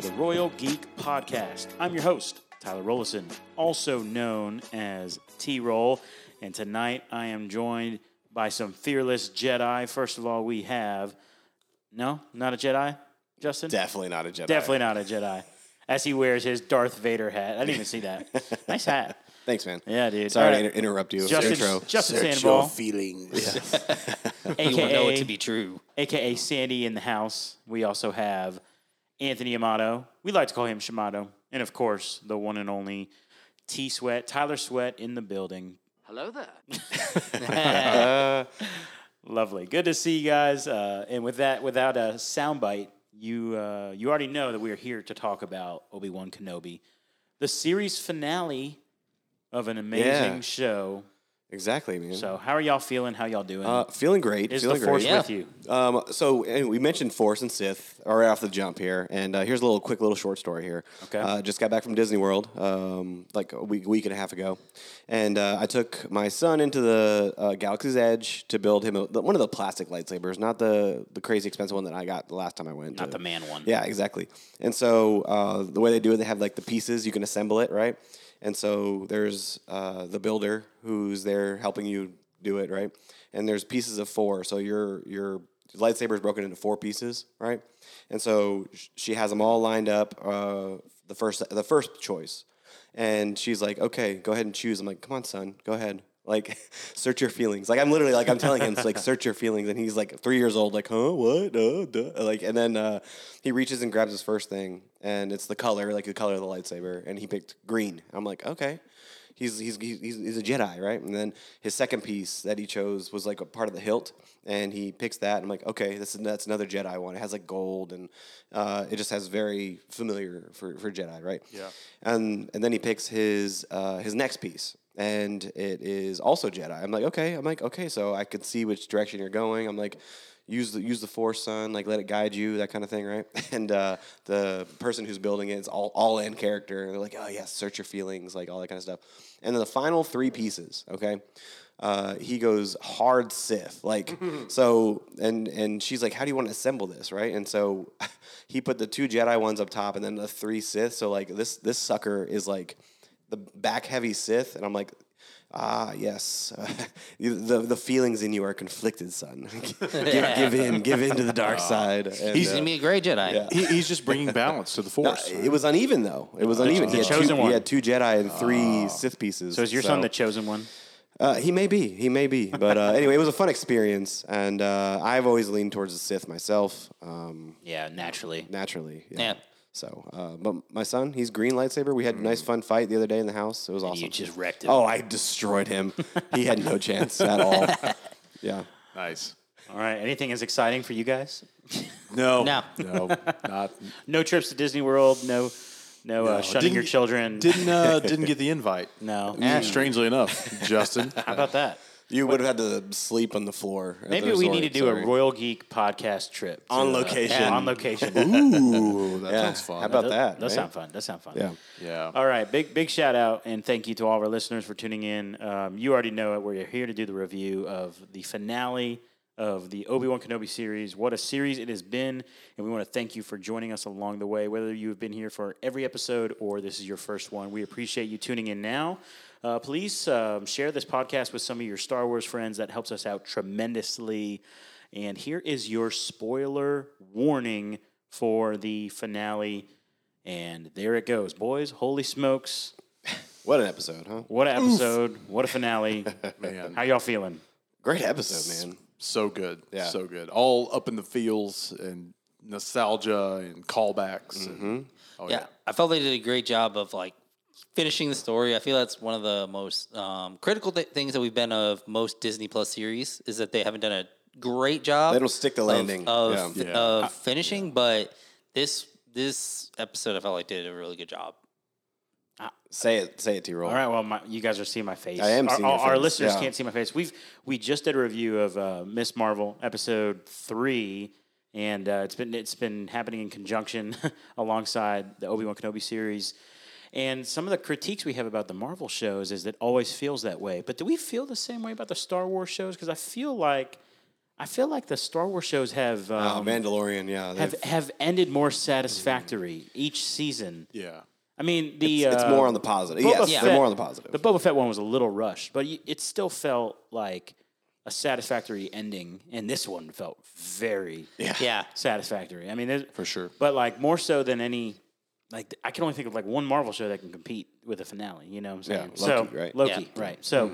to the Royal Geek Podcast. I'm your host, Tyler Rollison, also known as T Roll, and tonight I am joined by some fearless Jedi. First of all, we have no, not a Jedi, Justin. Definitely not a Jedi. Definitely not a Jedi. As he wears his Darth Vader hat. I didn't even see that. nice hat. Thanks, man. Yeah, dude. Sorry All to inter- interrupt you. Justin, Intro. Justin Search your Sandoval, feelings. You will know it to be true. aka Sandy in the house. We also have Anthony Amato. We like to call him Shamato. And of course, the one and only T Sweat, Tyler Sweat in the building. Hello there. Lovely. Good to see you guys. Uh, and with that, without a soundbite, you uh, you already know that we are here to talk about Obi Wan Kenobi, the series finale of an amazing Yeah. show. Exactly, man. So, how are y'all feeling? How y'all doing? uh, feeling great. Is feeling the force great. With you? Um, so and we mentioned Force and Sith right off the jump here, and uh, here's a little quick little short story here. Okay. Uh, just got back from Disney World um, like a week, week and a half ago, and uh, I took my son into the uh, Galaxy's Edge to build him a, one of the plastic lightsabers, not the the crazy expensive one that I got the last time I went. Not to- the man one. Yeah, exactly. And so uh, the way they do it, they have like the pieces you can assemble it, right? And so there's uh, the builder who's there helping you do it, right? And there's pieces of four, so your your lightsaber is broken into four pieces, right? And so she has them all lined up. Uh, the first the first choice, and she's like, "Okay, go ahead and choose." I'm like, "Come on, son, go ahead." Like, search your feelings. Like I'm literally like I'm telling him, like search your feelings, and he's like three years old, like, huh, what, uh, duh. like, and then uh, he reaches and grabs his first thing, and it's the color, like the color of the lightsaber, and he picked green. I'm like, okay, he's he's he's, he's a Jedi, right? And then his second piece that he chose was like a part of the hilt, and he picks that. I'm like, okay, this is that's another Jedi one. It has like gold, and uh, it just has very familiar for, for Jedi, right? Yeah. And and then he picks his uh, his next piece, and it is also Jedi. I'm like, okay. I'm like, okay. So I could see which direction you're going. I'm like. Use the use the force, son. Like let it guide you, that kind of thing, right? And uh, the person who's building it is all all in character. And they're like, oh yes, search your feelings, like all that kind of stuff. And then the final three pieces, okay, uh, he goes hard Sith, like so. And and she's like, how do you want to assemble this, right? And so he put the two Jedi ones up top, and then the three Sith. So like this this sucker is like the back heavy Sith, and I'm like. Ah yes, You- the the feelings in you are conflicted, son. give, give in, give in to the dark side. And, He's uh, gonna be a great Jedi. yeah. He, he's just bringing balance to the no, force. it was uneven though. It was uneven. the he, had chosen two, one. he had two Jedi and three Sith pieces. So, is your son the chosen one? Uh, he may be. He may be. But uh, anyway, it was a fun experience, and uh, I've always leaned towards the Sith myself, um, Yeah, naturally. naturally. Yeah. So, uh, but my son, he's green lightsaber. We had a nice fun fight the other day in the house. It was awesome. You just wrecked it. oh, I destroyed him. he had no chance at all. Yeah. nice. All right. Anything as exciting for you guys? No, No. no, not No trips to Disney World. No, no, uh, No, shunning your didn't- children. didn't uh, didn't get the invite. no. Strangely enough, Justin. How about that? You would have had to sleep on the floor. at Maybe the we resort, need to do sorry. a Royal Geek podcast trip to, On uh, location. yeah, on location. Ooh, that Yeah. sounds fun. How about That that? does right? sound fun. That sounds fun. Yeah. yeah. All right, big big shout out and thank you to all of our listeners for tuning in. Um, you already know it. We're here to do the review of the finale of the Obi Wan Kenobi series. What a series it has been, and we want to thank you for joining us along the way. Whether you have been here for every episode or this is your first one, we appreciate you tuning in now. Uh, please um, share this podcast with some of your Star Wars friends. That helps us out tremendously. And here is your spoiler warning for the finale. And there it goes, boys. Holy smokes. What an episode, huh? What an episode. What a finale. Man. How y'all feeling? Great episode, man. So good. Yeah. So good. All up in the feels and nostalgia and callbacks. Mm-hmm. And, oh, Yeah, I felt they did a great job of like finishing the story. I feel that's one of the most um, critical th- things that we've been of most Disney Plus series is that they haven't done a great job. They don't stick the landing. of, Yeah. Yeah. of finishing, but this this episode I felt like did a really good job. Say it. Say it, T. Roll. All right. Well, my, you guys are seeing my face. I am our, your our, our listeners yeah. can't see my face. We've we just did a review of uh, Miss Marvel episode three, and uh, it's been it's been happening in conjunction alongside the Obi Wan Kenobi series. And some of the critiques we have about the Marvel shows is that it always feels that way. But do we feel the same way about the Star Wars shows? Because I feel like I feel like the Star Wars shows have Oh, um, Mandalorian, yeah. have they've- ended more satisfactory each season. Yeah. I mean, the it's uh, more on the positive. Boba yes, Fett- they're more on the positive. The Boba Fett one was a little rushed, but it still felt like a satisfactory ending, and this one felt very Yeah. satisfactory. I mean, there's- For sure. but like more so than any. Like I can only think of like one Marvel show that can compete with a finale. You know what I'm saying? Yeah, Loki, so, right? Loki, Yeah. right? So,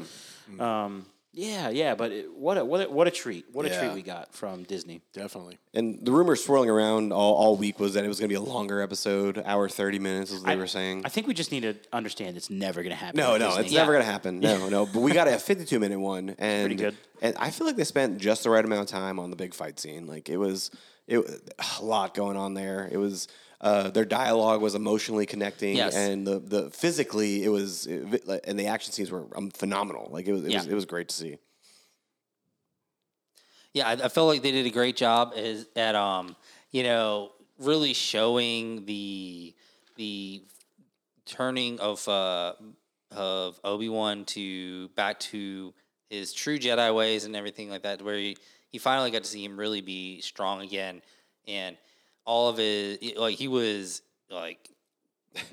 um, yeah, yeah. But it, what a what a, what a treat! What a treat we got from Disney. Definitely. and the rumor swirling around all, all week was that it was going to be a longer episode, hour 30 minutes, as they I- were saying. I think we just need to understand it's never going to happen. No, with no, Disney. it's never gonna happen. No, no. But we got a 52 minute one, and Pretty good. And I feel like they spent just the right amount of time on the big fight scene. Like it was, it was a lot going on there. It was. Uh, their dialogue was emotionally connecting, Yes. and the, the physically it was, it, and the action scenes were um, phenomenal. Like it was, it was, it was great to see. Yeah, I, I feel like they did a great job is at um, you know, really showing the the turning of uh of Obi Wan to back to his true Jedi ways and everything like that, where he, he finally got to see him really be strong again, and all of his like he was like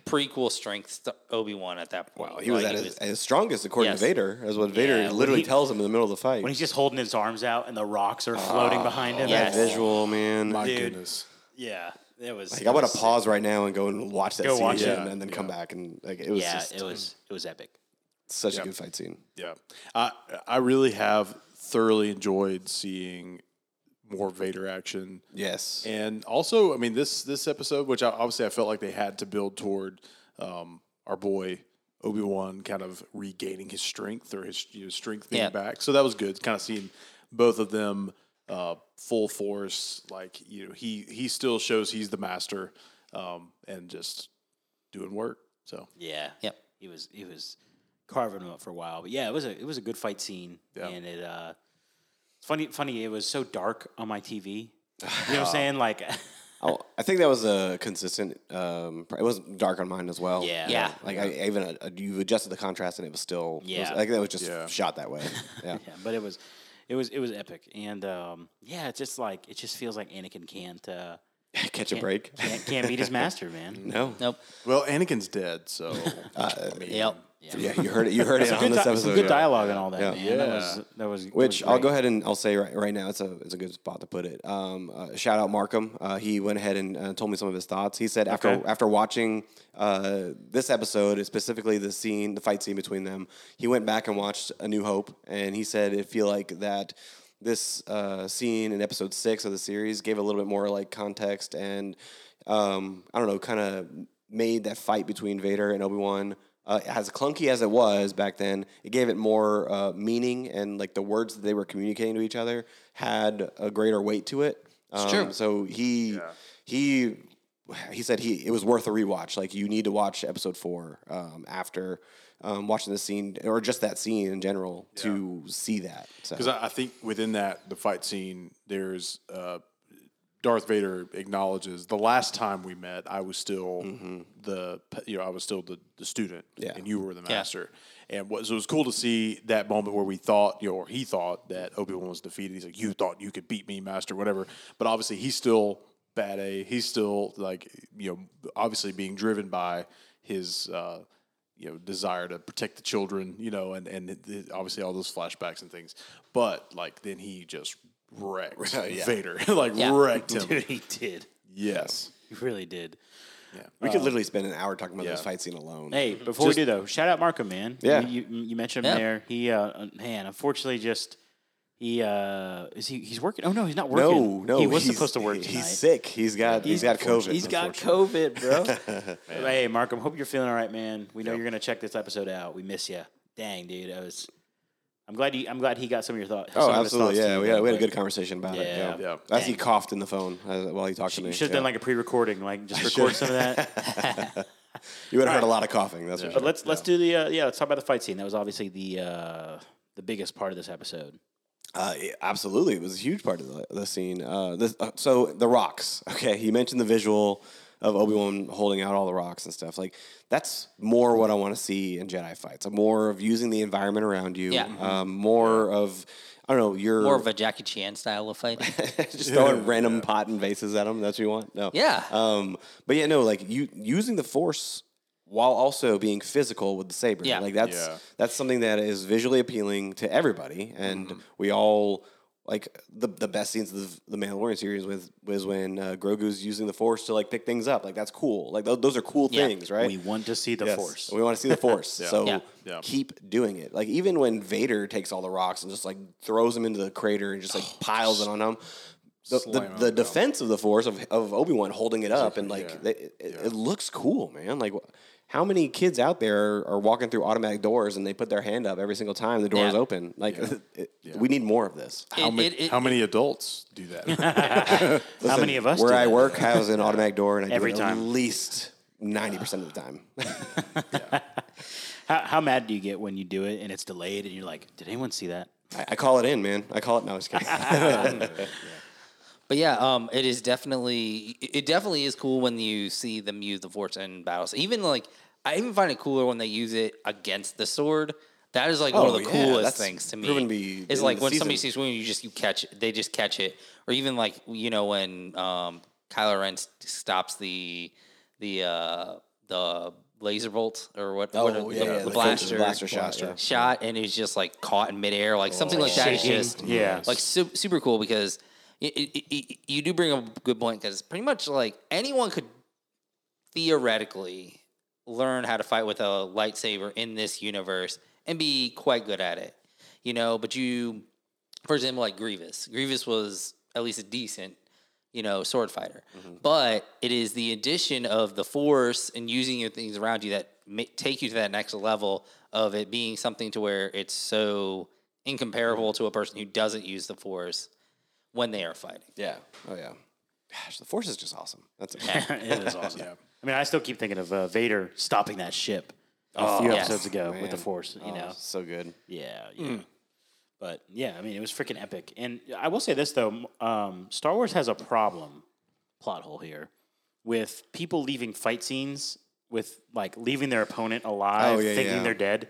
prequel strength Obi Wan at that point. Wow, he was Like, at his, at his strongest, according Yes. to Vader. As what Vader Yeah, literally he- tells him in the middle of the fight. when he's just holding his arms out and the rocks are floating ah, behind him. yes. that visual, man. My Dude. goodness. Yeah, it was. Like it I want to pause right now and go and watch that Go scene watch it. again Yeah, and then yeah. come back and like it was Yeah, just it was. It was epic. such Yeah. a good fight scene. Yeah. I I really have thoroughly enjoyed seeing more Vader action. Yes. And also, I mean, this this episode, which I, obviously I felt like they had to build toward um, our boy Obi Wan kind of regaining his strength or his you know, strength being Yeah. back. So that was good. Kind of seeing both of them uh, full force. Like you know, he he still shows he's the master um, and just doing work. So Yeah. Yep. He was. He was carving him up for a while, but yeah, it was a. It was a good fight scene, Yeah. and it. uh It's funny. Funny. It was so dark on my TV. You know what I'm saying? Like. Oh, I think that was a consistent. Um, it was dark on mine as well. Yeah. Yeah. Like I even uh, you adjusted the contrast and it was still. it was- Yeah. I think that was just Yeah. shot that way. Yeah. Yeah, but it was, it was, it was epic, and um, yeah, it's just like it just feels like Anakin can't uh, Catch a break. can't, can't beat his master, man. No. Nope. well, Anakin's dead. So I Yep. Yeah, you heard it. You heard it Some on good, this di- episode. some good yeah. dialogue and all that, Yeah. man. That was that was that Which was I'll go ahead and I'll say right, right now it's a it's a good spot to put it. Um, uh, shout out Markham. Uh, he went ahead and uh, told me some of his thoughts. He said after Okay. after watching uh, this episode, specifically the scene, the fight scene between them, he went back and watched A New Hope, and he said it feel like that this uh, scene in episode six of the series gave a little bit more like context and um, I don't know, kind of made that fight between Vader and Obi Wan. Uh, as clunky as it was back then, it gave it more uh, meaning and like the words that they were communicating to each other had a greater weight to it. Um, true. So he he he said he it was worth a rewatch. Like you need to watch episode four um, after um, watching the scene or just that scene in general to see that. So Because I, I think within that the fight scene, there's uh, Darth Vader acknowledges the last time we met, I was still the you know I was still the, the student, Yeah. and you were the master. And what, so it was cool to see that moment where we thought, you know, or he thought that Obi Wan was defeated. He's like, you thought you could beat me, master, whatever. But obviously, he's still bad A. He's still like, you know, obviously being driven by his. Uh, you know, desire to protect the children, you know, and and obviously all those flashbacks and things. But like then he just wrecked Yeah. Vader, like Yeah. wrecked him. Dude, he did. yes. He really did. Yeah. we could literally spend an hour talking about yeah. this fight scene alone. Hey, before Just- we do though, shout out Markham, man. Yeah. you, you, you mentioned him Yeah. there. He, uh, man, unfortunately, just he uh, is he he's working. Oh no, he's not working. No, no, he was he's- supposed to work He's sick. He's got he's got COVID. He's got COVID, bro. hey, Markham, hope you're feeling all right, man. We know you're gonna check this episode out. We miss you. Dang, dude, I was. I'm glad you. I'm glad he got some of your thoughts. Oh, absolutely. Yeah, we had, we had a good conversation about it. Yeah. Yeah. Yeah. As he coughed in the phone uh, while he talked to me. You should have yeah. done like a pre-recording, like just record some of that. You would have heard a lot of coughing. That's for But let's let's do the uh, yeah. Let's talk about the fight scene. That was obviously the uh, the biggest part of this episode. Uh, absolutely, it was a huge part of the, the scene. Uh, this, uh, so the rocks. Okay, you mentioned the visual of Obi Wan holding out all the rocks and stuff. Like that's more what I want to see in Jedi fights. More of using the environment around you. Yeah. Um, more of I don't know. You're More of a Jackie Chan style of fighting. just throwing random pot and vases at them. That's what you want? No. Yeah. Um, but yeah, no, like you using the force while also being physical with the saber. Yeah. Like that's Yeah. that's something that is visually appealing to everybody, and Mm-hmm. we all like the the best scenes of the, the Mandalorian series with was when uh, Grogu's using the force to like pick things up. Like that's cool. Like those, those are cool Yeah. things, right? We want to see the Yes. force. We want to see the force. So Yeah. Yeah. keep doing it. Like even when Vader takes all the rocks and just like throws them into the crater and just like piles it on them. The, Slam the, 'em the defense of the force of, of Obi Wan holding it up and like yeah. they, it, it looks cool, man. Like wh- how many kids out there are, are walking through automatic doors and they put their hand up every single time the door is open? Like it, we need more of this. How, ma- it- it- how many adults do that? How many of us? Where do I that? work has an automatic door and I Every do it time. at least ninety percent of the time. How, how mad do you get when you do it and it's delayed and you're like, did anyone see that? I, I call it in, man. I call it. No, I was kidding. But yeah, um, it is definitely it definitely is cool when you see them use the force in battles. Even like I even find it cooler when they use it against the sword. That is like one Oh, of the yeah, coolest that's things to me. proven to be It's like the when somebody sees one, you just you catch it. They just catch it, or even like you know when um, Kylo Ren stops the the uh, the laser bolt or what? what Oh, the, yeah, yeah, the the blaster, blaster shot, yeah. shot, and it's just like caught in midair, like something like that is Shaking. just Yeah. like su- super cool because it, it, it, you do bring up a good point because pretty much like anyone could theoretically learn how to fight with a lightsaber in this universe and be quite good at it, you know. But you, for example, like Grievous, Grievous was at least a decent, you know, sword fighter. Mm-hmm. But it is the addition of the Force and using your things around you that take you to that next level of it being something to where it's so incomparable mm-hmm. to a person who doesn't use the Force when they are fighting. yeah. Oh yeah. Gosh, the force is just awesome. That's it. it is awesome. I mean, I still keep thinking of uh, Vader stopping that ship a few yes. episodes ago with the Force. You Oh, know, so good. yeah, yeah. But yeah, I mean, it was freaking epic. And I will say this though, um, Star Wars has a problem, plot hole here, with people leaving fight scenes with like leaving their opponent alive, Oh, yeah, thinking yeah. they're dead.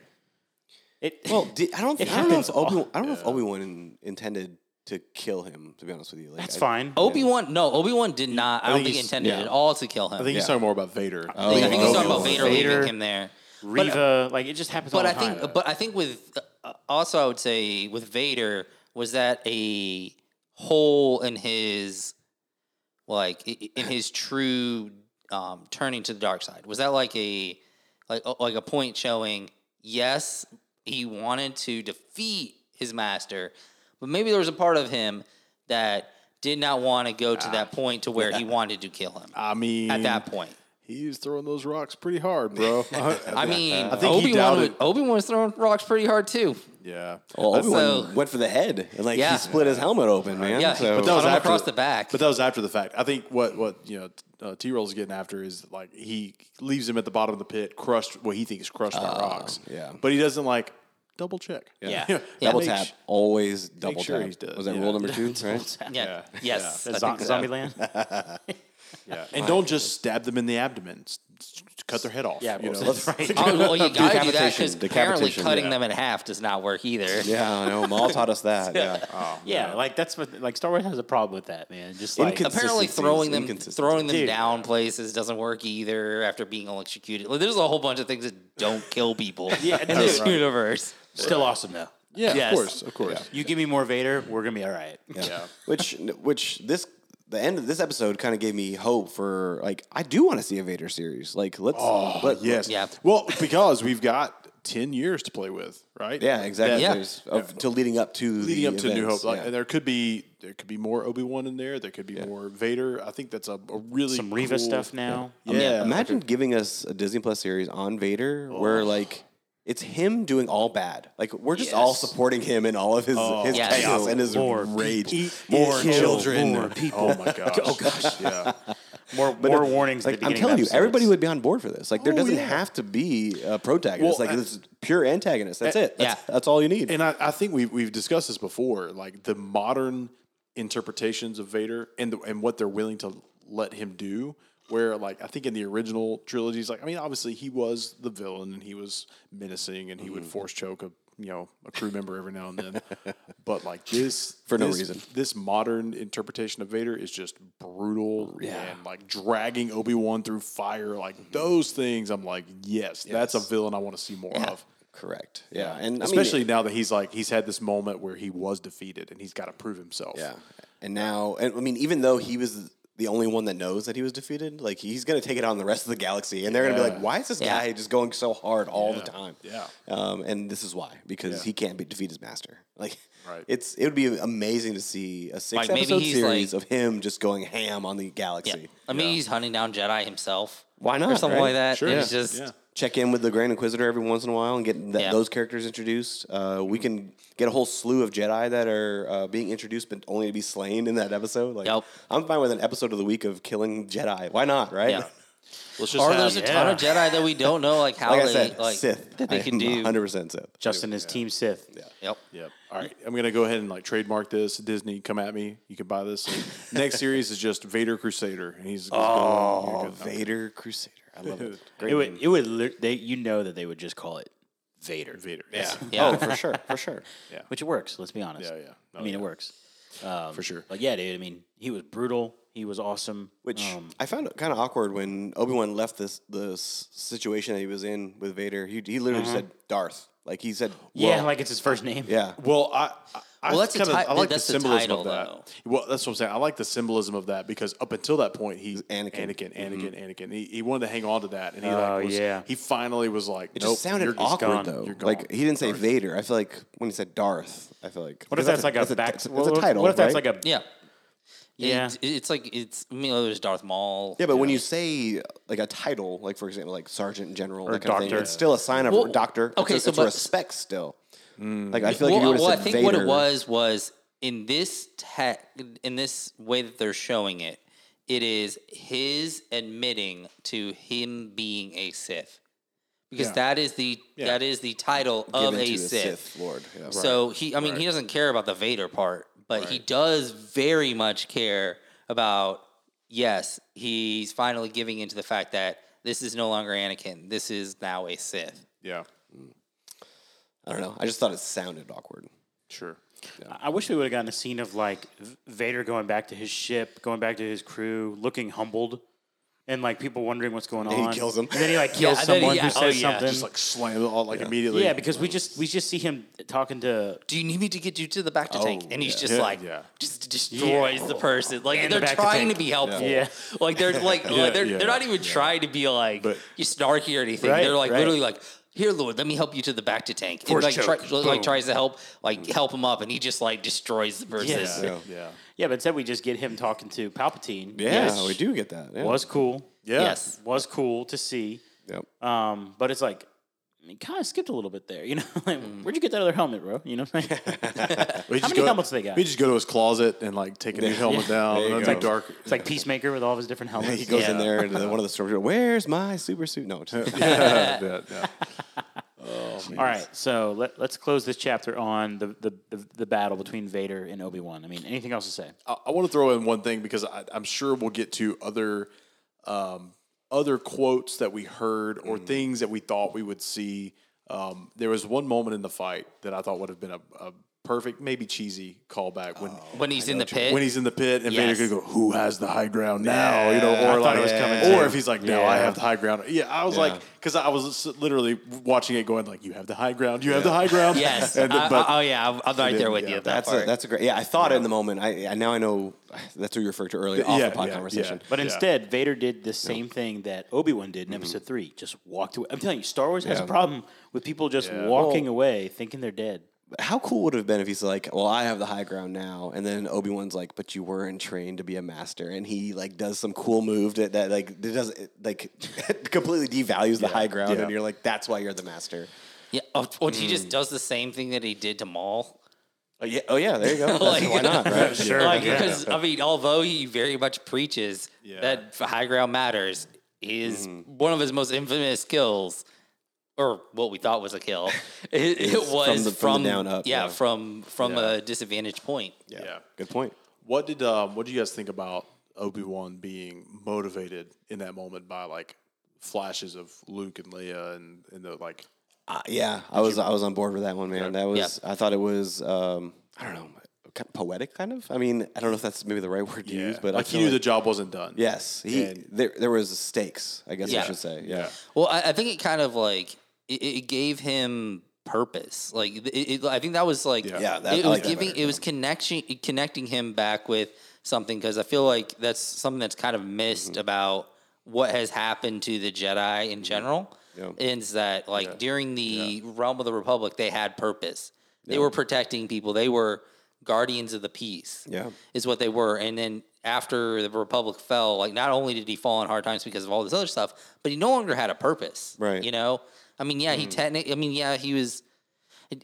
It Well, did, I don't. It I don't know if happens Obi. I don't know if Obi Wan intended to kill him. To be honest with you, like, that's I- fine. Obi Wan, no, Obi Wan did not. I, don't think think he's- intended yeah. at all to kill him. I think he's Yeah. talking more about Vader. I think, I think he's talking about Vader, Vader. leaving him there. Reva, like it just happens. But all I the think, but I think with uh, also I would say with Vader was that a hole in his like i- in his true um, turning to the dark side. Was that like a like uh, like a point showing yes he wanted to defeat his master, but maybe there was a part of him that did not want to go to that point to where he wanted to kill him I mean, at that point. he was throwing those rocks pretty hard, bro. I mean, I think Obi Wan Obi Wan was throwing rocks pretty hard too. yeah. Well, Obi Wan So- went for the head, and like Yeah. he split his helmet open, man. Yeah, so but that was after across the- the back. But that was after the fact. I think what what you know uh, T Roll's getting after is like he leaves him at the bottom of the pit, crushed what he thinks is crushed by rocks. yeah. but he doesn't like double check. Yeah. double Make tap, sh- always double sure tap. he's dead. Was that Yeah. rule number two? right? Yeah. Yes. The I zo- think so. Zombieland. Yeah, and don't just stab them in the abdomen. S- s- Cut their head off. Yeah, you well, know? that's right. Oh, well, you gotta do that because Decapitation, apparently decapitation, cutting yeah. them in half does not work either. Yeah, I know. Maul taught us that. Yeah. Oh, yeah, like that's what like Star Wars has a problem with that, man. Just like Incons- Apparently, Consistencies, throwing them inconsistencies. throwing them Dude. down places doesn't work either after being electrocuted. Like, there's a whole bunch of things that don't kill people Yeah, in this right. universe. Still awesome though. yeah, Yes. of course, of course. You give me more Vader, we're gonna be all right. Yeah. which which this the end of this episode kind of gave me hope for like I do want to see a Vader series. Like let's oh, let, Yes. Yeah. Well, because we've got ten years to play with, right? yeah, exactly. Yeah. There's- Of, till leading up to Leading the up to New events, Hope, like, yeah. and there could be there could be more Obi Wan in there. There could be more Vader. I think that's a, a really Some Reva cool- stuff now. Yeah, Imagine giving us a Disney Plus series on Vader where oh. like it's him doing all bad. Like we're just all supporting him in all of his, oh, his Yes. chaos and his More rage. people. more Kill children. more people. Oh my oh, gosh! oh gosh! Yeah. More more warnings. Like at the I'm telling of you, everybody would be on board for this. Like there Oh, doesn't yeah. have to be a protagonist. Well, like this is pure antagonist. That's eh, it. That's, yeah. that's all you need. And I, I think we've we've discussed this before, like the modern interpretations of Vader and the, and what they're willing to let him do. Where like I think in the original trilogies, like I mean, obviously he was the villain and he was menacing and he would mm-hmm. force choke a you know a crew member every now and then. but like this For no this- reason. this modern interpretation of Vader is just brutal and like dragging Obi Wan through fire. Like mm-hmm. those things, I'm like, yes, that's a villain I want to see more of. Correct. Yeah, and I mean, Especially now that he's like he's had this moment where he was defeated and he's got to prove himself. Yeah, and now, and I mean, even though he was the only one that knows that he was defeated, like he's gonna take it on the rest of the galaxy, and they're gonna be like, "Why is this Yeah. guy just going so hard all Yeah. the time?" Yeah. um, and this is why because Yeah. he can't be, defeat his master. Like, Right. it's it would be amazing to see a six Like, maybe episode he's, series like- of him just going ham on the galaxy. Yeah. I mean, he's hunting down Jedi himself. Why not, Or not, something right? like that. Sure. And Yeah. It's just Yeah. Check in with the Grand Inquisitor every once in a while and get th- Yeah. those characters introduced. Uh, we can get a whole slew of Jedi that are uh, being introduced, but only to be slain in that episode. Like, Yep. I'm fine with an episode of the week of killing Jedi. Why not? Right? Yeah. Let's just or have, there's a ton of Jedi that we don't know like how Like I they said, like Sith. that they I can am do. 100% Sith. Justin is Team Sith. Yep. Yep. All right. I'm gonna go ahead and like trademark this. Disney, come at me. You can buy this. Next series is just Vader Crusader, and he's Oh, going, Vader Crusader. I love it. Great It would, name. it would, lit- they, you know that they would just call it Vader, Vader. Yeah. Yeah. Oh, for sure. For sure. Yeah. Which it works. Let's be honest. Yeah, yeah. I Oh, mean, yeah. it works um, For sure. Like, yeah, dude. I mean, he was brutal. He was awesome. Which um, I found kind of awkward when Obi Wan left this the situation that he was in with Vader. He, he literally Uh-huh. said Darth. Like he said, yeah, well, like it's his first name. yeah. Well, I, I, I Well, that's kinda, ti- I like that's the the symbolism title, of that. though. Well, that's what I'm saying. I like the symbolism of that because up until that point, he's Anakin. Anakin, Anakin, Anakin. He, he wanted to hang on to that, and he Oh, like was, yeah. He finally was like, It nope, just sounded you're awkward gone. though. Like he didn't say Vader. I feel like when he said Darth, I feel like What if because that's, like a that's back? It's a, what- it's a title. What if that's right? like a? Yeah. Yeah. It- it's like it's I mean there's Darth Maul. Yeah, but when you say like a title, like for example, like Sergeant General, that kind of thing, Doctor. it's still a sign of Well, doctor. okay, it's, a, so it's but- respect still. Mm. Like I feel like if you well, would have well, I think Vader, what it was was in this te- in this way that they're showing it, it is his admitting to him being a Sith, because Yeah. that is the Yeah. that is the title of a to the Sith. Sith Lord. Yeah. So he, I mean, he doesn't care about the Vader part, but he does very much care about. Yes, he's finally giving into the fact that this is no longer Anakin. This is now a Sith. yeah, I don't know. I just thought it sounded awkward. sure. I wish we would have gotten a scene of like Vader going back to his ship, going back to his crew, looking humbled, and like people wondering what's going on. And he kills him. And then he like kills and then he- someone yeah, who oh, says yeah. something. Just like slam it all like immediately. yeah, because we just we just see him talking to Do you need me to get you to the bacta tank? Oh, and he's just Yeah, like, yeah. just destroys the person. Like And they're back to trying tank. to be helpful. Yeah. Like they're like, Yeah, like, they're yeah, they're not even trying to be like But- you snarky or anything. Right, they're like right. literally like. Here, Lord, let me help you to the bacta tank. And like, try, choke. like tries to help, like help him up, and he just like destroys the person. Yes. yeah, yeah, yeah, but instead we just get him talking to Palpatine. Yeah, which we do get that. Yeah. Was cool. yeah. Yes. Was cool to see. Yep. Um, but it's like he kind of skipped a little bit there. You know, like, Mm. where'd you get that other helmet, bro? You know, what I'm saying? Well, How just many go- helmets they got? He just go to his closet and like take a new helmet down. There you and go. then dark. it's like Peacemaker with all of his different helmets. He goes in there and then one of the stores. Where's my super suit? No, just, yeah, yeah, yeah. All right, so let, let's close this chapter on the, the, the, the battle between Vader and Obi Wan. I mean, anything else to say? I, I want to throw in one thing because I, I'm sure we'll get to other um, other quotes that we heard or things that we thought we would see. Um, there was one moment in the fight that I thought would have been a, a perfect, maybe cheesy callback when oh, When he's in the pit, when he's in the pit and Yes. Vader could go, "Who has the high ground now?" You know, I or thought like, it was coming or too. if he's like, "No, I Yeah. have the high ground." Yeah, I was like, because I was s- literally watching it, going like, "You have the high ground. You have the high ground." yes. And then- I- but I- oh yeah, I'm, I'm right there with yeah, you. That that's a, part. that's a great. Yeah, I thought it in the moment. I, I now I know that's what you referred to earlier off Yeah, the pod yeah, conversation. yeah. But instead, Vader did the same thing that Obi Wan did in mm-hmm. Episode Three. Just walked away. I'm telling you, Star Wars has a Yeah. problem with people just walking away, thinking they're dead. How cool would it have been if he's like, "Well, I have the high ground now," and then Obi Wan's like, "But you weren't trained to be a master," and he like does some cool move that, that like it does it, like completely devalues the high ground, yeah. and you're like, "That's why you're the master." yeah. Oh, well, he just hmm. does the same thing that he did to Maul. Oh yeah, oh yeah, there you go. Like- why not? Right? Sure. like yeah. because I mean, although he very much preaches Yeah. that high ground matters, is mm-hmm. one of his most infamous skills, or what we thought was a kill. It, it Is was from the- from the down up, Yeah, yeah. from from Yeah. a disadvantaged point. yeah. Good point. What did um, what do you guys think about Obi Wan being motivated in that moment by like flashes of Luke and Leia and, and the like Uh, yeah, I was I was on board with that one, man. That was I thought it was um, I don't know, kind of poetic, kind of. I mean, I don't know if that's maybe the right word to use, but I like he knew like- the job wasn't done. yes, he And- there there was stakes. I guess Yeah. I should say. Yeah, Well, I, I think it kind of like it, it gave him purpose. Like it, it, I think that was like Yeah. Yeah, that- it was like giving better, it was connecting connecting him back with something because I feel like that's something that's kind of missed Mm-hmm. about what has happened to the Jedi in general. Yeah. Is that like during the realm of the Republic they had purpose. They were protecting people. They were guardians of the peace. Yeah. is what they were. And then after the Republic fell, like not only did he fall in hard times because of all this other stuff, but he no longer had a purpose. Right. You know, I mean, yeah, he technically, I mean, yeah, he was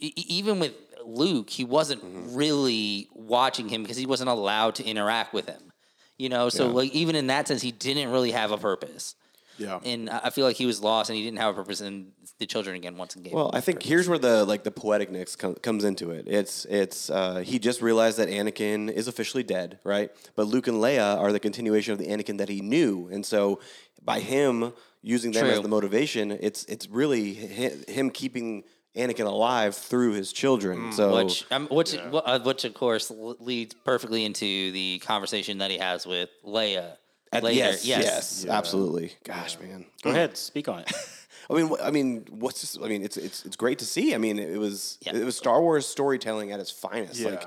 even with Luke, he wasn't really watching him because he wasn't allowed to interact with him. You know, so like even in that sense, he didn't really have a purpose. Yeah. And I feel like he was lost and he didn't have a purpose. And the children again once again. Well, I think here's where the like the poeticness com- comes into it. It's it's uh, he just realized that Anakin is officially dead, right? But Luke and Leia are the continuation of the Anakin that he knew, and so by him using them as the motivation, it's it's really hi- him keeping Anakin alive through his children. so which, um, which, wh- uh, which of course l- leads perfectly into the conversation that he has with Leia at- later. yes, yes, absolutely. Gosh, man. Go ahead, speak on it. I mean, wh- I mean, what's this? I mean, it's it's it's great to see. I mean, it was Yeah. it was Star Wars storytelling at its finest. Yeah. Like,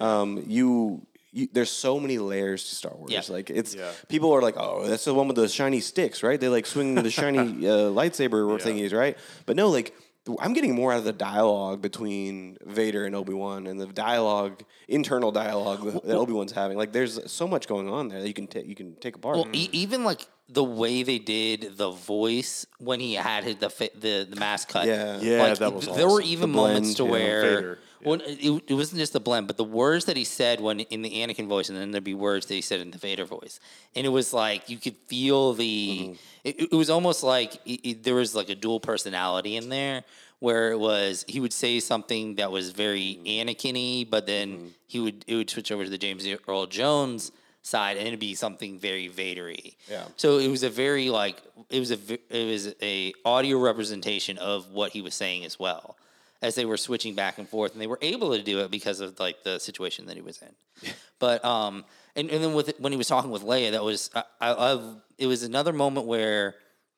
um, you, you, there's so many layers to Star Wars. Yeah. Like, it's Yeah. people are like, oh, that's the one with the shiny sticks, right? They like swing the shiny uh, lightsaber thingies, right? But no, like. I'm getting more out of the dialogue between Vader and Obi Wan, and the dialogue, internal dialogue that that Obi Wan's having. Like, there's so much going on there that you can take you can take apart. Well, e- even like the way they did the voice when he had his, the fa- the the mask cut. Yeah. Yeah, like, that was Awesome. There were even The moments to yeah, where Vader, when it, it wasn't just the blend, but the words that he said when in the Anakin voice, and then there'd be words that he said in the Vader voice, and it was like you could feel the. Mm-hmm. It, it was almost like it, there was like a dual personality in there. Where it was, he would say something that was very Mm-hmm. Anakin-y, but then he would it would switch over to the James Earl Jones side, and it'd be something very Vadery. Yeah. So it was a very like it was a it was a audio representation of what he was saying as well, as they were switching back and forth, and they were able to do it because of like the situation that he was in. but um, and and then with when he was talking with Leia, that was I, I, I it was another moment where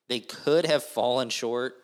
they could have fallen short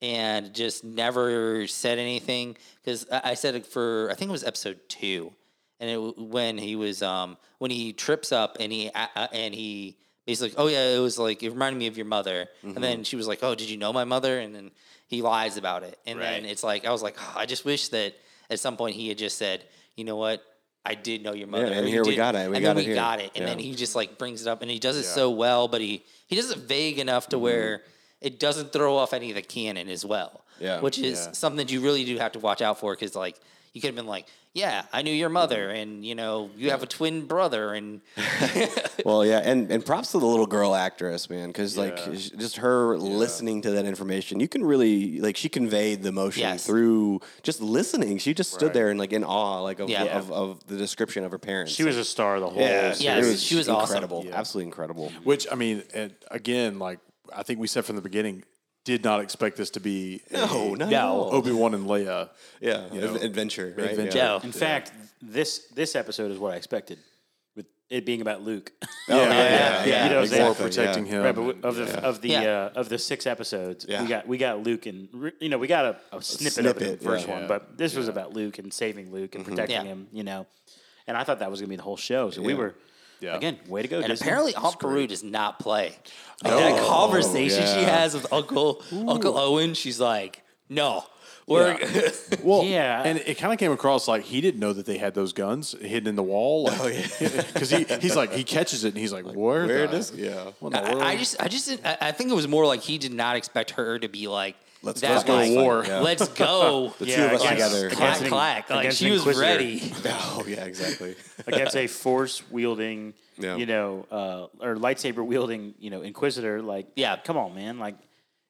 and just never said anything because I, I said it for I think it was episode two, and it when he was um when he trips up and he uh, and he basically oh yeah it was like it reminded me of your mother, and then she was like oh did you know my mother, and then he lies about it, and then it's like I was like oh, I just wish that at some point he had just said you know what. I did know your mother. and or you here we got it. We and got then it we here. got it. And Yeah. then he just like brings it up, and he does it Yeah. so well. But he he does it vague enough Mm-hmm. to where it doesn't throw off any of the canon as well. Yeah. which is Yeah. something that you really do have to watch out for because like you could have been like, yeah, I knew your mother, and you know you have a twin brother, and Well, yeah, and, and props to the little girl actress, man, because like Yeah. sh- just her listening to that information, you can really like she conveyed the emotion Yes. through just listening. She just stood Right. there and like in awe, like of, Yeah. of, of the description of her parents. She was a star the whole yeah, series. Yes, it was she was awesome. incredible, absolutely incredible. Which I mean, and again, like I think we said from the beginning, did not expect this to be No, no, No. Obi Wan and Leia. yeah, You know, adventure, right? adventure. Yeah. Yeah. In fact, this this episode is what I expected, with it being about Luke. Oh, yeah, yeah, yeah, yeah, You know what I'm? More protecting yeah. him. right, but of the Yeah. of the Yeah. uh, of the six episodes, Yeah. we got we got Luke and you know we got a, a snippet, of it in the first yeah. one, but this was about Luke and saving Luke and protecting Yeah. him. You know, and I thought that was gonna be the whole show. So we were Yeah. again way to go. and Disney. apparently Aunt Beru does not play. Like that conversation she yeah. has with Uncle Uncle Owen, she's like, no, we're Well, Yeah. and it kind of came across like he didn't know that they had those guns hidden in the wall. Like, oh yeah, because he he's like he catches it and he's like, where? Where the- does yeah? what in the I, world? I just, I just, didn't- I, I think it was more like he did not expect her to be like, Let's that, let's go like, to war. Let's go. The two of us against- together. clack, against an- clack. Like against she was ready. Oh yeah, exactly. against a force wielding, Yeah. you know, uh, or lightsaber wielding, you know, Inquisitor. Like, Yeah. come on, man. Like,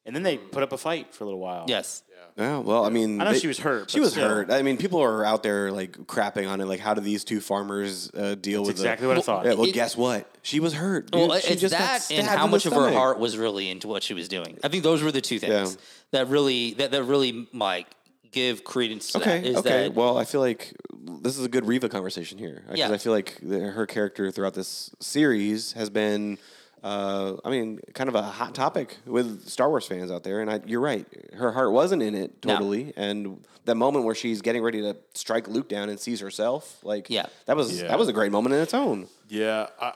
and then they put up a fight for a little while. Yes. Yeah, well, I mean, I know they- she was hurt, She but was still. hurt. I mean, people are out there like crapping on it. Like, how do these two farmers uh, deal with it? exactly the, what I thought. Yeah, well, It- guess what? She was hurt. Well. She it's just got that and how in the much of her stomach. heart was really into what she was doing. I think those were the two things Yeah. that really that, that really like give credence to Okay, that. Is okay. that well, I feel like this is a good Reva conversation here because Yeah. I feel like the, her character throughout this series has been, uh, I mean, kind of a hot topic with Star Wars fans out there. And I, you're right, her heart wasn't in it No. totally. And that moment where she's getting ready to strike Luke down and sees herself, like, Yeah. that was Yeah. that was a great moment in its own. Yeah, I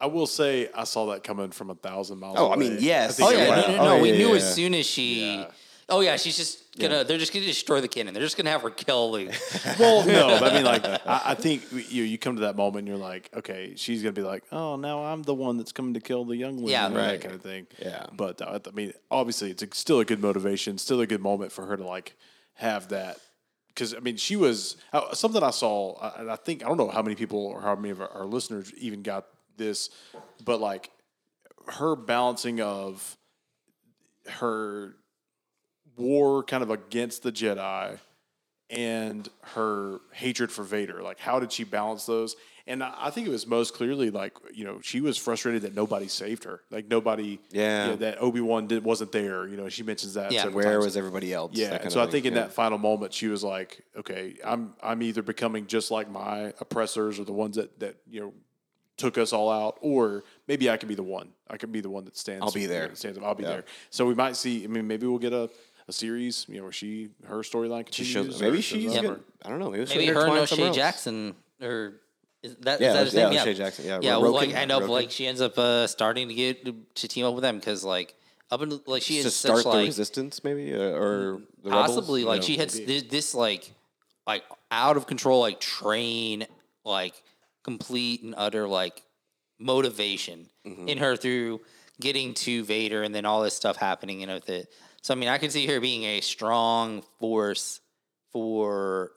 I will say I saw that coming from a thousand miles. Away. Oh, I mean, yes. think Oh yeah, was- no, no, Oh, no. we yeah, knew yeah, as soon as she. Yeah. Oh yeah, she's just gonna. They're just gonna destroy the canon. They're just gonna have her kill Luke. Well, no, but I mean, like, I, I think you you come to that moment, and you're like, okay, she's gonna be like, oh, now I'm the one that's coming to kill the young woman, Yeah. Right. that kind of thing. Yeah. but uh, I mean, obviously, it's a, still a good motivation, still a good moment for her to like have that. Because I mean, she was uh, something I saw, uh, and I think I don't know how many people or how many of our, our listeners even got this, but like her balancing of her war kind of against the Jedi and her hatred for Vader. Like, how did she balance those? And I think it was most clearly like you know she was frustrated that nobody saved her. Like nobody, Yeah. you know, that Obi Wan wasn't there. You know, she mentions that. Yeah. Where times. was everybody else? Yeah, That and kind so I think in Yeah. that final moment, she was like, "Okay, I'm I'm either becoming just like my oppressors or the ones that that you know took us all out, or maybe I can be the one. I can be the one that stands. I'll be there. Stands up. I'll be Yeah. there. So we might see. I mean, maybe we'll get a, a series. You know, where she her storyline She shows, or maybe shows she's up, good. I don't know. Maybe, she'll Maybe her and intertwine O'Shea. Jackson or. Is that, Yeah, is that his yeah, name? O'Shea Jackson, yeah, yeah. Well, like I know, but like she ends up uh, starting to get to team up with them because like up in like she to is start such the like resistance, maybe, uh, or the rebels, possibly you like know, she had maybe. this, this like like out of control like train like complete and utter like motivation Mm-hmm. in her through getting to Vader and then all this stuff happening you know with it. So I mean I can see her being a strong force for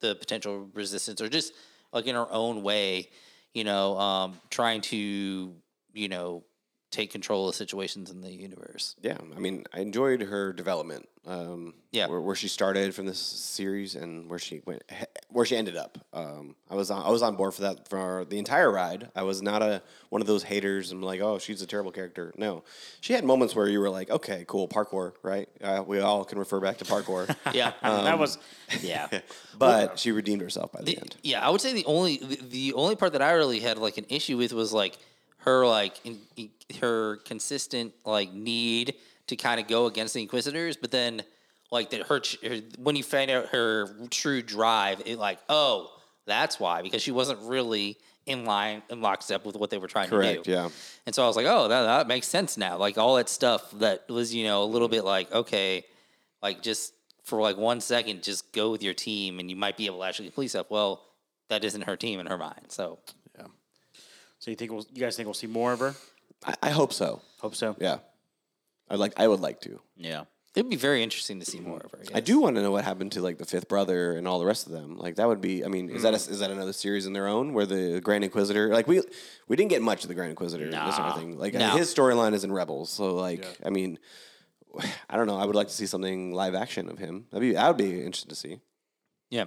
the potential resistance or just like in her own way, you know, um, trying to, you know, take control of situations in the universe. Yeah, I mean, I enjoyed her development. Um, Yeah. where, where she started from this series and where she went, where she ended up. Um, I was on, I was on board for that for the entire ride. I was not a one of those haters I'm like, oh, she's a terrible character. No, she had moments where you were like, okay, cool, parkour, right? Uh, we all can refer back to parkour. Yeah. that was, yeah. but she redeemed herself by the, The- end. yeah, I would say the only the, the only part that I really had like an issue with was like her like in, in- her consistent like need to kind of go against the Inquisitors, but then like that her, her when you find out her true drive, it like oh that's why because she wasn't really in line in lockstep with what they were trying Correct. to do. Yeah. And so I was like, oh, that, that makes sense now. Like all that stuff that was, you know, a little bit like, okay, like just for like one second, just go with your team and you might be able to actually complete stuff. Well, that isn't her team in her mind. So So you think we'll, you guys think we'll see more of her? I, I hope so. Hope so. Yeah, I like. I would like to. Yeah. it'd be very interesting to see more of her. I yes. do want to know what happened to like the fifth brother and all the rest of them. Like that would be. I mean, is that a, is that another series in their own where the Grand Inquisitor? Like we we didn't get much of the Grand Inquisitor. in This sort of thing. Like No. his storyline is in Rebels. So like, I mean, I don't know. I would like to see something live action of him. That'd be that would be interesting to see. Yeah.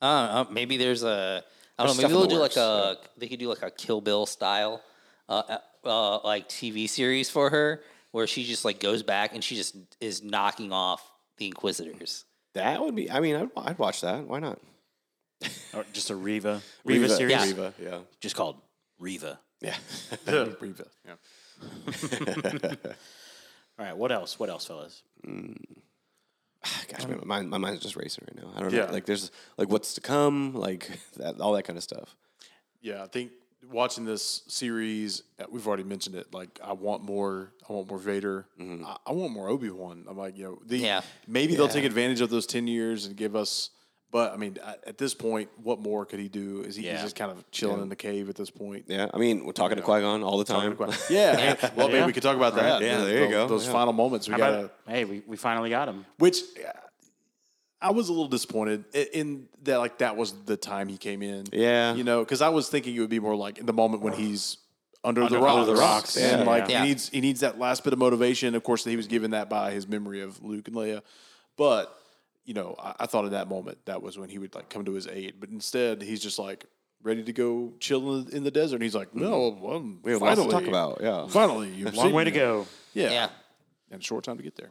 Uh, uh, maybe there's a. I don't know. Maybe stuff in they'll the do like works, a. They could do like a Kill Bill style, uh, uh, uh, like TV series for her, where she just like goes back and she just is knocking off the Inquisitors. That would be. I mean, I'd, I'd watch that. Why not? Or just a Reva. Reva, series? Yeah. Reva, yeah, Just called Reva. yeah. Reva, yeah. All right. What else? What else, fellas? Gosh, man, my my mind's just racing right now. I don't Yeah. know. Like there's like what's to come. Like that, all that kind of stuff. Yeah, I think watching this series, uh, we've already mentioned it. Like, I want more. I want more Vader. I, I want more Obi Wan. I'm like, you know, the, Yeah. maybe they'll take advantage of those ten years and give us. But I mean, at at this point, what more could he do? Is he he's just kind of chilling in the cave at this point? Yeah, I mean, we're talking to Qui Gon all the time. Yeah. Well, maybe Yeah. we could talk about that. Yeah, Those- there you go. Those Yeah. final moments we got. about, hey, we, we finally got him. Which uh, I was a little disappointed i- in that. Like that was the time he came in. Yeah. you know, because I was thinking it would be more like the moment when he's under, the rocks, under the rocks, and yeah. like Yeah. he needs he needs that last bit of motivation. Of course, he was given that by his memory of Luke and Leia, but you know, I, I thought in that moment that was when he would like come to his aid. But instead, he's just like ready to go chill in the, in the desert. And he's like, no, well, Mm-hmm. We have lots to finally, talk about. Yeah. Finally, you've Long way to go. Yeah. Yeah. And a short time to get there.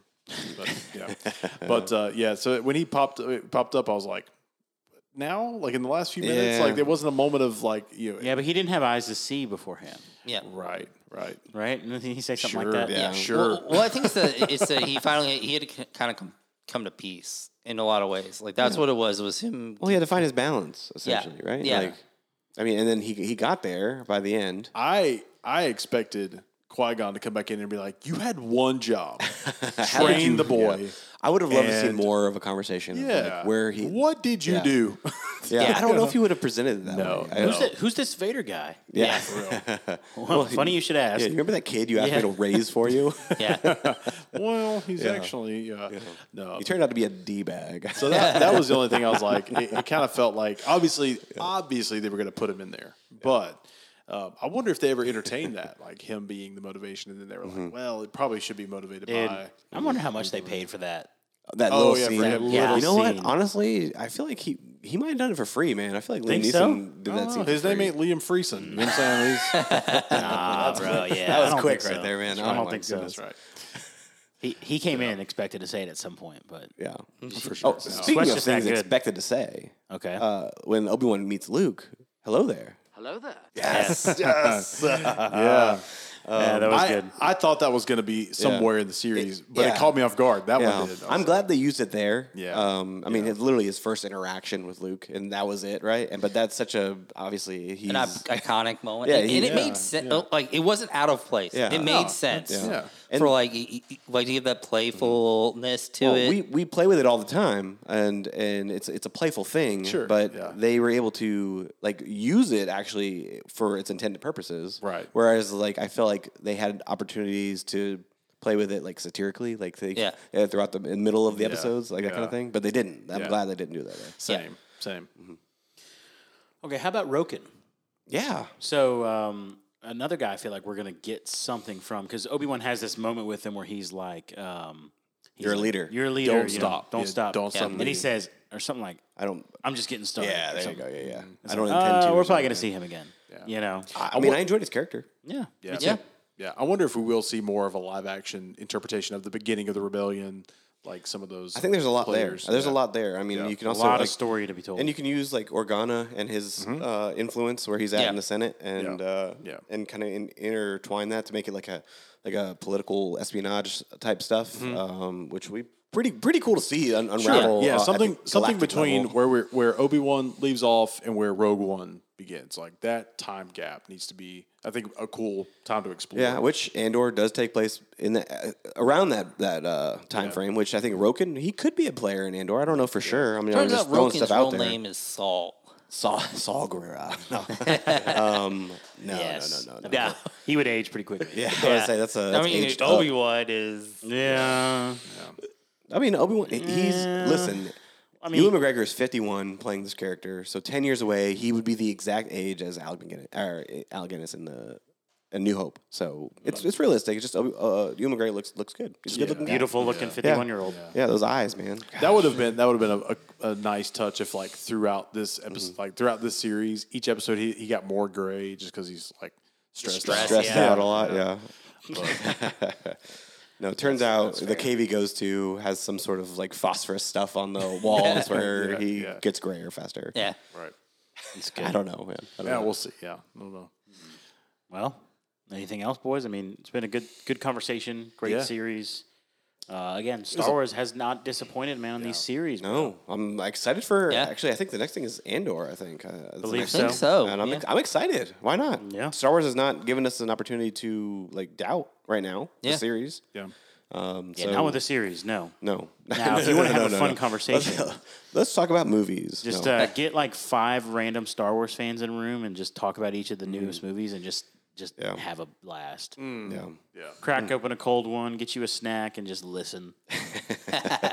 But yeah. but uh, yeah, so when he popped uh, popped up, I was like, now? Like in the last few minutes? Yeah. Like there wasn't a moment of like, you know, Yeah, but he didn't have eyes to see beforehand, Yeah. right, right. right? And then he say something Sure, like that. yeah. Yeah. Sure. Well, well, I think it's that it's that he finally he had to kind of come come to peace in a lot of ways. Like that's what it was. It was him. Well, he had to find his balance, essentially, right? Yeah. Like, I mean, and then he he got there by the end. I I expected Qui Gon to come back in and be like, "You had one job, train you- the boy." I would have loved to see more of a conversation. Yeah, like, where he. What did you Yeah. do? Yeah, Yeah. I don't know if you would have presented it that No, way. No. Who's, that, who's this Vader guy? Yeah. Well, funny you should ask. Yeah, you remember that kid you asked Yeah. me to raise for you? Yeah. well, he's actually uh, no. he turned out to be a d bag. So that, that was the only thing I was like, it, it kind of felt like obviously, obviously they were going to put him in there, but um, I wonder if they ever entertained that, like him being the motivation, and then they were Mm-hmm. like, well, it probably should be motivated Dude, by. I wonder how much they paid for that. that Oh, little yeah, scene. him. Yeah. you know what? Honestly, I feel like he he might have done it for free, man. I feel like Liam Think Neeson so? did that Oh, scene. his name free. ain't Liam Freeson. You know what I'm saying? He's, Nah, bro. Yeah, That was don't quick think right so. there, man. I Oh don't my think so. that's right. He he came in and expected to say it at some point, but Yeah. For sure. Oh, speaking Sweat's of just that things good. expected to say, okay. uh, when Obi Wan meets Luke, hello there. Hello there. Yes, yes. yeah. Yeah, that was I, good. I thought that was going to be somewhere in the series, but yeah. it caught me off guard. That Yeah. one did. I was I'm glad they used it there. Yeah. Um, I mean, it's literally his first interaction with Luke, and that was it, right? And but that's such a obviously he's An iconic moment. Yeah, and, he- and it yeah, made sense. Like it wasn't out of place. Yeah. It No, made sense. Yeah. For like, y- y- like to give that playfulness to Well, it. we, we play with it all the time, and and it's it's a playful thing. Sure, But yeah. they were able to like use it actually for its intended purposes. Right. Whereas like I feel like they had opportunities to play with it like satirically, like they Yeah. uh, throughout the in middle of the episodes, like that kind of thing. But they didn't. I'm Yeah. glad they didn't do that. There. Same. Same. Okay, how about Roken? Yeah. So um, another guy, I feel like we're gonna get something from because Obi Wan has this moment with him where he's like, um, he's You're a like, leader. You're a leader. Don't you know, stop. don't Yeah, stop. don't stop And he leading. says or something like, I don't. "I'm just getting started." Yeah. or There you something. go. Yeah. Yeah. It's I don't like, intend uh, to. or We're probably gonna see him again. You know. I, I mean, I enjoyed his character. Yeah. Yeah. Yeah. Yeah. I wonder if we will see more of a live action interpretation of the beginning of the rebellion, like some of those. I think there's a lot players. there. There's Yeah. a lot there. I mean, Yeah. you can also A also lot like, of story to be told. And you can use like Organa and his uh, influence where he's at Yeah. in the Senate, and Yeah. uh, Yeah. and kind of in, intertwine that to make it like a like a political espionage type stuff, um, which we pretty pretty cool to see un- unravel. yeah, uh, something something between level. where we where Obi Wan leaves off and where Rogue One begins. Like that time gap needs to be, I think, a cool time to explore. Yeah, which Andor does take place in the, uh, around that that uh, time frame, which I think Roken he could be a player in Andor. I don't know for sure. I mean, I'm Turns just out throwing Roken's stuff out real there. name is Saw. Saw Saw Gerrera. No, um, no, yes. no, no, no, no. Yeah. He would age pretty quickly. Yeah, I would say that's a. That's I mean, aged up. Obi Wan is. Yeah. I mean, Obi Wan. He's listen. I mean- Ewan McGregor is 51 playing this character, so 10 years away, he would be the exact age as Alec Guinness, or Alec Guinness in the in New Hope. So it's it's realistic. It's just Obi- uh, Ewan McGregor looks looks good. He's a good looking guy. Beautiful looking 51 year old. Yeah, those eyes, man. that would have been that would have been a, a, a nice touch if like throughout this episode, Mm-hmm. like throughout this series, each episode he, he got more gray just because he's like stressed, Stressed, out. Stressed Yeah. out a lot. Yeah. No, it turns out the cave he goes to has some sort of like phosphorus stuff on the walls where Yeah, he yeah. gets grayer faster. Yeah. Right. It's good. I don't know, man. I don't Yeah, know. we'll see. Yeah, I don't know. Well, anything else, boys? I mean, it's been a good good conversation. Great Yeah. series. Uh, again, Star Wars has not disappointed, man, on these series. bro. No, I'm excited for. Yeah. Actually, I think the next thing is Andor. I think. Uh, that's the Believe next so. thing. think so. And I'm, yeah. ex- I'm excited. Why not? Yeah. Star Wars has not given us an opportunity to like doubt right now Yeah. the series. Yeah. Um, Yeah, so, not with the series. No. no. Now, if you want to have a fun conversation, let's, let's talk about movies. just No. uh, get like five random Star Wars fans in a room and just talk about each of the Mm. newest movies and just just Yeah. have a blast. yeah. Yeah. Crack open a cold one, get you a snack, and just listen.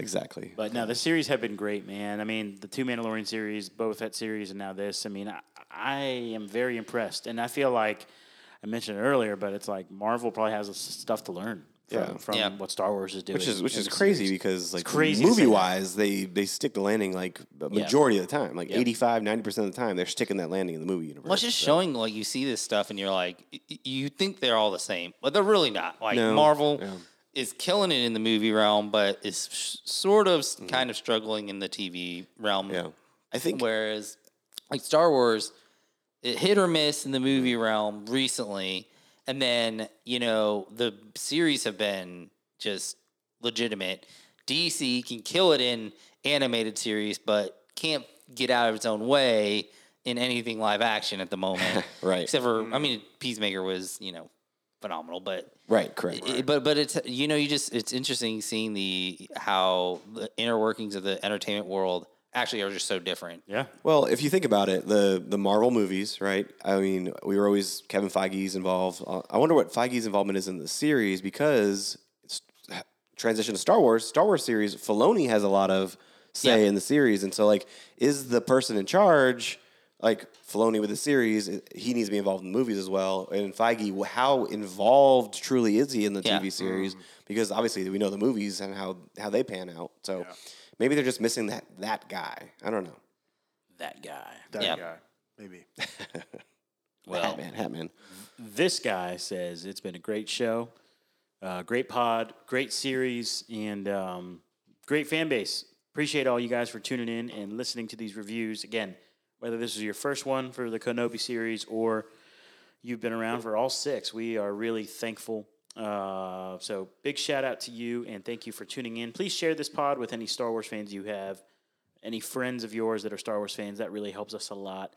exactly. But no, the series have been great, man. I mean, the two Mandalorian series, both that series, and now this. I mean, I, I am very impressed, and I feel like I mentioned it earlier, but it's like Marvel probably has stuff to learn from, Yeah. from Yeah. what Star Wars is doing, which is which is crazy series. because like crazy to say movie that. wise they they stick the landing like a majority of the time like 85 90% of the time they're sticking that landing in the movie universe Well, it's just So- showing like you see this stuff and you're like, y- y- you think they're all the same, but they're really not. Like No, Marvel yeah. is killing it in the movie realm, but is sh- sort of Mm-hmm. kind of struggling in the TV realm. yeah I think Whereas, like Star Wars, it hit or miss in the movie realm recently, and then you know the series have been just legitimate. DC can kill it in animated series, but can't get out of its own way in anything live action at the moment. Right. Except for, I mm-hmm. mean, Peacemaker was you know phenomenal, but right correct it- but but it's you know you just it's interesting seeing the how the inner workings of the entertainment world actually are just so different. Yeah, Well, if you think about it, the the Marvel movies, right? I mean, we were always Kevin Feige's involved. Uh, I wonder what Feige's involvement is in the series because it's, transition to Star Wars, Star Wars series, Filoni has a lot of say Yeah. in the series, and so like, is the person in charge? Like Filoni with the series, he needs to be involved in the movies as well. And Feige, how involved truly is he in the Yeah. TV series? Because obviously we know the movies and how how they pan out. So maybe they're just missing that that guy. I don't know. that guy. That Yeah. guy, maybe. Well, Hatman, Hatman. this guy says it's been a great show, uh, great pod, great series, and um, great fan base. Appreciate all you guys for tuning in and listening to these reviews. Again, whether this is your first one for the Kenobi series or you've been around for all six, we are really thankful. Uh, so, big shout out to you and thank you for tuning in. Please share this pod with any Star Wars fans you have, any friends of yours that are Star Wars fans. That really helps us a lot.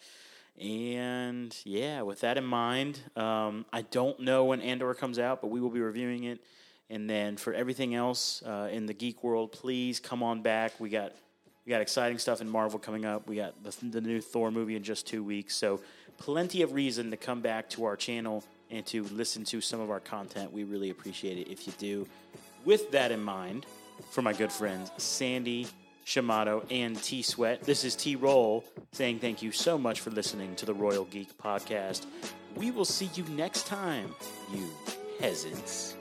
And yeah, with that in mind, um, I don't know when Andor comes out, but we will be reviewing it. And then for everything else uh, in the geek world, please come on back. We got we got exciting stuff in Marvel coming up. We got the, the new Thor movie in just two weeks, so plenty of reason to come back to our channel and to listen to some of our content. We really appreciate it if you do. With that in mind, for my good friends Sandy, Shamato, and T Sweat, this is T Roll saying thank you so much for listening to the Royal Geek Podcast. We will see you next time, you peasants.